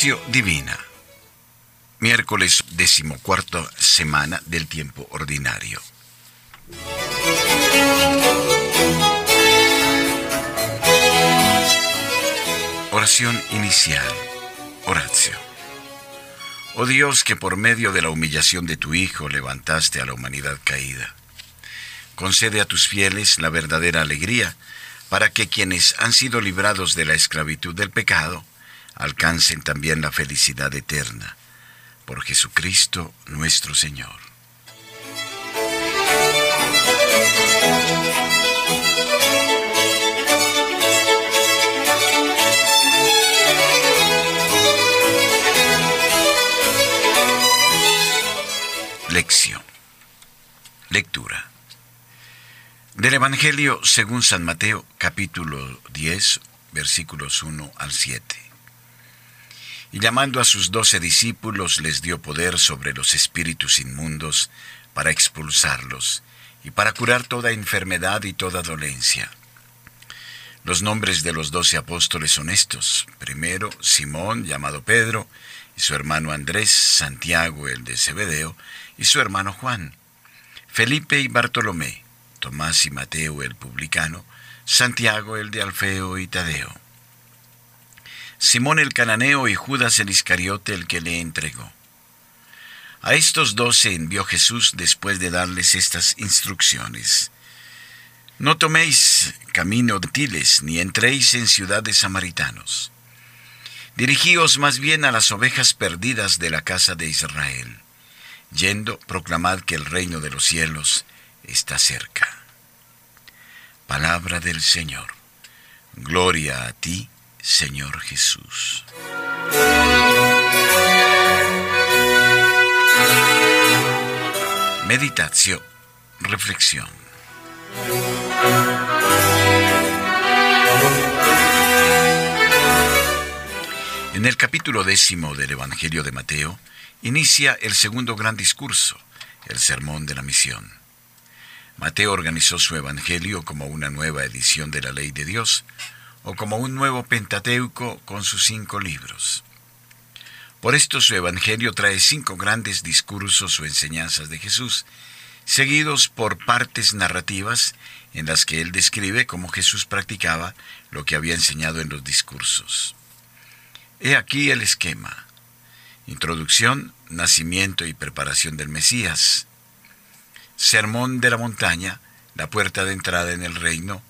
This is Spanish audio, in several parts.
Lección Divina. Miércoles decimocuarta semana del tiempo ordinario. Oración inicial. Oración. Oh Dios que por medio de la humillación de tu Hijo levantaste a la humanidad caída. Concede a tus fieles la verdadera alegría para que quienes han sido librados de la esclavitud del pecado alcancen también la felicidad eterna. Por Jesucristo nuestro Señor. Lección. Lectura. Del Evangelio según San Mateo capítulo 10 versículos 1 al 7 y llamando a sus doce discípulos les dio poder sobre los espíritus inmundos para expulsarlos y para curar toda enfermedad y toda dolencia. Los nombres de los doce apóstoles son estos. Primero, Simón, llamado Pedro, y su hermano Andrés, Santiago, el de Zebedeo, y su hermano Juan, Felipe y Bartolomé, Tomás y Mateo, el publicano, Santiago, el de Alfeo y Tadeo Simón el cananeo y Judas el Iscariote el que le entregó. A estos dos envió Jesús después de darles estas instrucciones. No toméis camino de tiles, ni entréis en ciudades samaritanos. Dirigíos más bien a las ovejas perdidas de la casa de Israel. Yendo, proclamad que el reino de los cielos está cerca. Palabra del Señor. Gloria a ti, Señor Jesús. Meditación, reflexión. En el capítulo décimo del Evangelio de Mateo inicia el segundo gran discurso, el Sermón de la Misión. Mateo organizó su Evangelio como una nueva edición de la ley de Dios, o como un nuevo Pentateuco con sus cinco libros. Por esto su Evangelio trae cinco grandes discursos o enseñanzas de Jesús, seguidos por partes narrativas en las que él describe cómo Jesús practicaba lo que había enseñado en los discursos. He aquí el esquema. Introducción, nacimiento y preparación del Mesías. Sermón de la montaña, la puerta de entrada en el reino.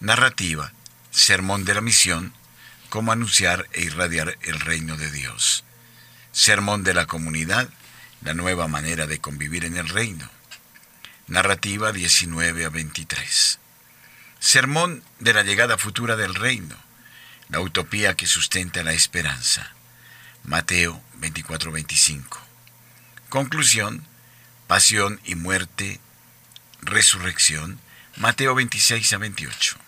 Narrativa, Sermón de la Misión, cómo anunciar e irradiar el reino de Dios. Sermón de la Comunidad, la nueva manera de convivir en el reino. Narrativa 19 a 23. Sermón de la llegada futura del reino, la utopía que sustenta la esperanza. Mateo 24-25. Conclusión, pasión y muerte, resurrección. Mateo 26 a 28.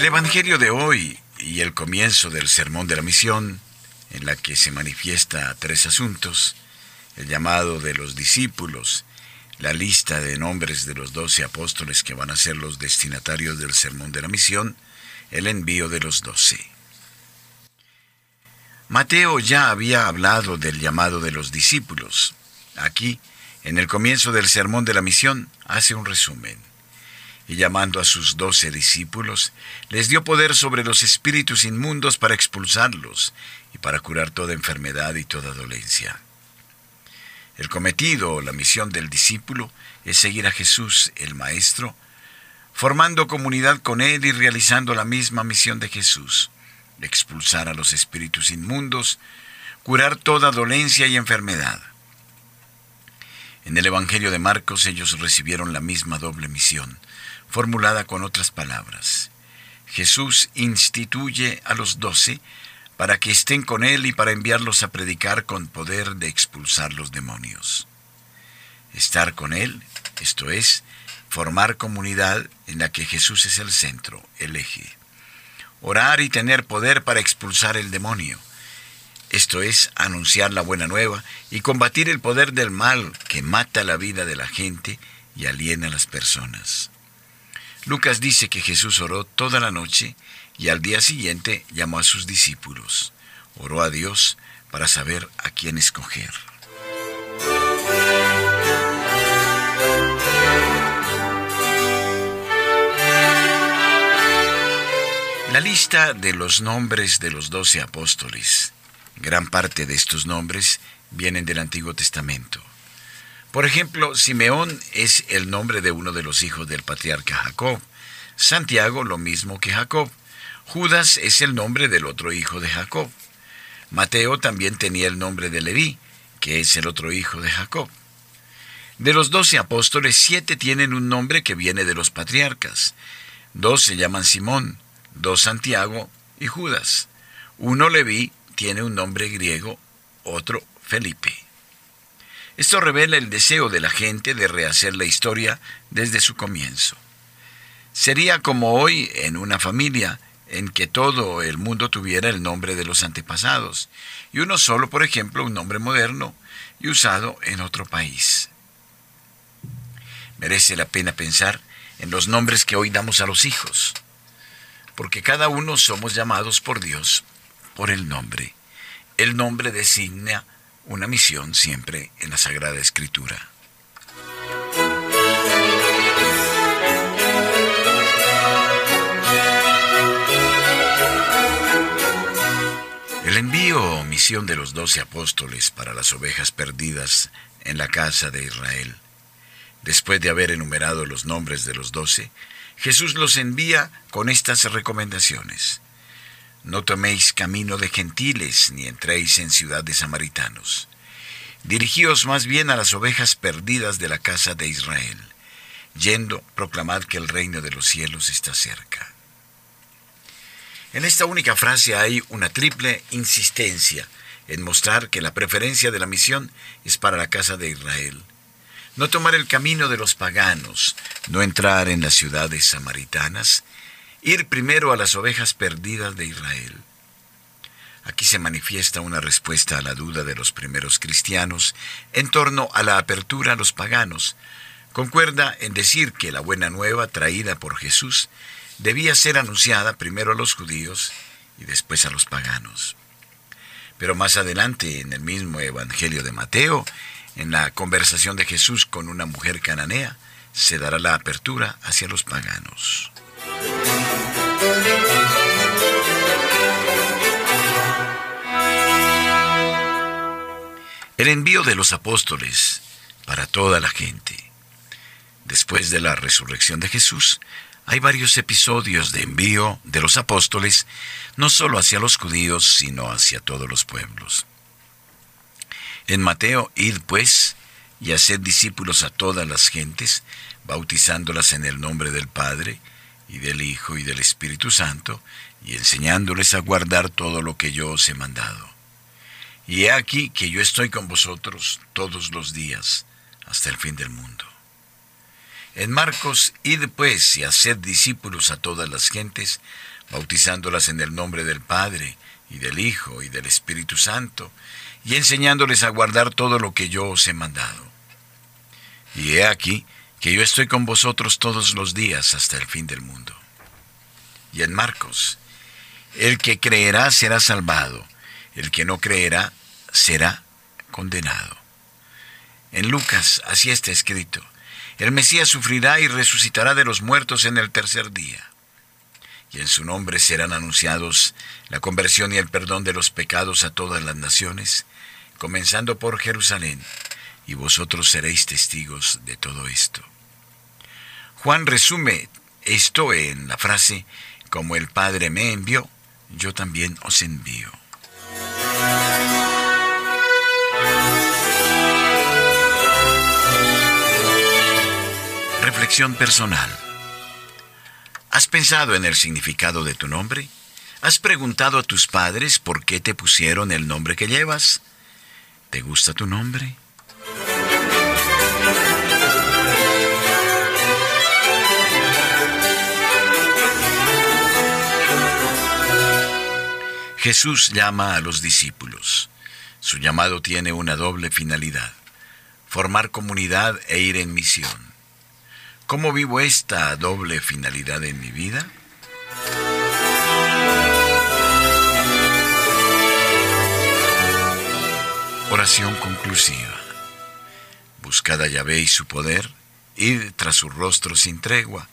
El Evangelio de hoy y el comienzo del Sermón de la Misión, en la que se manifiesta tres asuntos, el llamado de los discípulos, la lista de nombres de los doce apóstoles que van a ser los destinatarios del Sermón de la Misión, el envío de los doce. Mateo ya había hablado del llamado de los discípulos. Aquí, en el comienzo del Sermón de la Misión, hace un resumen y llamando a sus doce discípulos, les dio poder sobre los espíritus inmundos para expulsarlos y para curar toda enfermedad y toda dolencia. El cometido o la misión del discípulo es seguir a Jesús, el Maestro, formando comunidad con Él y realizando la misma misión de Jesús, expulsar a los espíritus inmundos, curar toda dolencia y enfermedad. En el Evangelio de Marcos ellos recibieron la misma doble misión, formulada con otras palabras. Jesús instituye a los doce para que estén con Él y para enviarlos a predicar con poder de expulsar los demonios. Estar con Él, esto es, formar comunidad en la que Jesús es el centro, el eje. Orar y tener poder para expulsar el demonio. Esto es, anunciar la buena nueva y combatir el poder del mal que mata la vida de la gente y aliena a las personas. Lucas dice que Jesús oró toda la noche y al día siguiente llamó a sus discípulos. Oró a Dios para saber a quién escoger. La lista de los nombres de los doce apóstoles. Gran parte de estos nombres vienen del Antiguo Testamento. Por ejemplo, Simeón es el nombre de uno de los hijos del patriarca Jacob. Santiago lo mismo que Jacob. Judas es el nombre del otro hijo de Jacob. Mateo también tenía el nombre de Leví, que es el otro hijo de Jacob. De los doce apóstoles, siete tienen un nombre que viene de los patriarcas. Dos se llaman Simón, dos Santiago y Judas. Uno Leví tiene un nombre griego, otro Felipe. Esto revela el deseo de la gente de rehacer la historia desde su comienzo. Sería como hoy en una familia en que todo el mundo tuviera el nombre de los antepasados, y uno solo, por ejemplo, un nombre moderno y usado en otro país. Merece la pena pensar en los nombres que hoy damos a los hijos porque cada uno somos llamados por Dios por el nombre. El nombre designa una misión siempre en la Sagrada Escritura. El envío o misión de los doce apóstoles para las ovejas perdidas en la casa de Israel. Después de haber enumerado los nombres de los doce, Jesús los envía con estas recomendaciones. No toméis camino de gentiles, ni entréis en ciudad de samaritanos. Dirigíos más bien a las ovejas perdidas de la casa de Israel. Yendo, proclamad que el reino de los cielos está cerca. En esta única frase hay una triple insistencia en mostrar que la preferencia de la misión es para la casa de Israel, no tomar el camino de los paganos, no entrar en las ciudades samaritanas, ir primero a las ovejas perdidas de Israel. Aquí se manifiesta una respuesta a la duda de los primeros cristianos en torno a la apertura a los paganos. Concuerda en decir que la buena nueva traída por Jesús debía ser anunciada primero a los judíos y después a los paganos. Pero más adelante, en el mismo Evangelio de Mateo, en la conversación de Jesús con una mujer cananea, se dará la apertura hacia los paganos. El envío de los apóstoles para toda la gente. Después de la resurrección de Jesús, hay varios episodios de envío de los apóstoles, no solo hacia los judíos, sino hacia todos los pueblos. En Mateo, id pues y haced discípulos a todas las gentes, bautizándolas en el nombre del Padre, y del Hijo, y del Espíritu Santo, y enseñándoles a guardar todo lo que yo os he mandado. Y he aquí que yo estoy con vosotros todos los días, hasta el fin del mundo. En Marcos, id pues y haced discípulos a todas las gentes, bautizándolas en el nombre del Padre, y del Hijo, y del Espíritu Santo, y enseñándoles a guardar todo lo que yo os he mandado. Y he aquí que yo estoy con vosotros todos los días hasta el fin del mundo. Y en Marcos, el que creerá será salvado, el que no creerá será condenado. En Lucas así está escrito, el Mesías sufrirá y resucitará de los muertos en el tercer día y en su nombre serán anunciados la conversión y el perdón de los pecados a todas las naciones, comenzando por Jerusalén, y vosotros seréis testigos de todo esto. Juan resume esto en la frase, como el Padre me envió, yo también os envío. Reflexión personal. ¿Has pensado en el significado de tu nombre? ¿Has preguntado a tus padres por qué te pusieron el nombre que llevas? ¿Te gusta tu nombre? Jesús llama a los discípulos. Su llamado tiene una doble finalidad, formar comunidad e ir en misión. ¿Cómo vivo esta doble finalidad en mi vida? Oración conclusiva. Buscad a Yahvé y su poder, id tras su rostro sin tregua,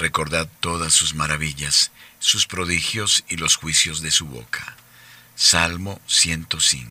recordad todas sus maravillas, sus prodigios y los juicios de su boca. Salmo 105.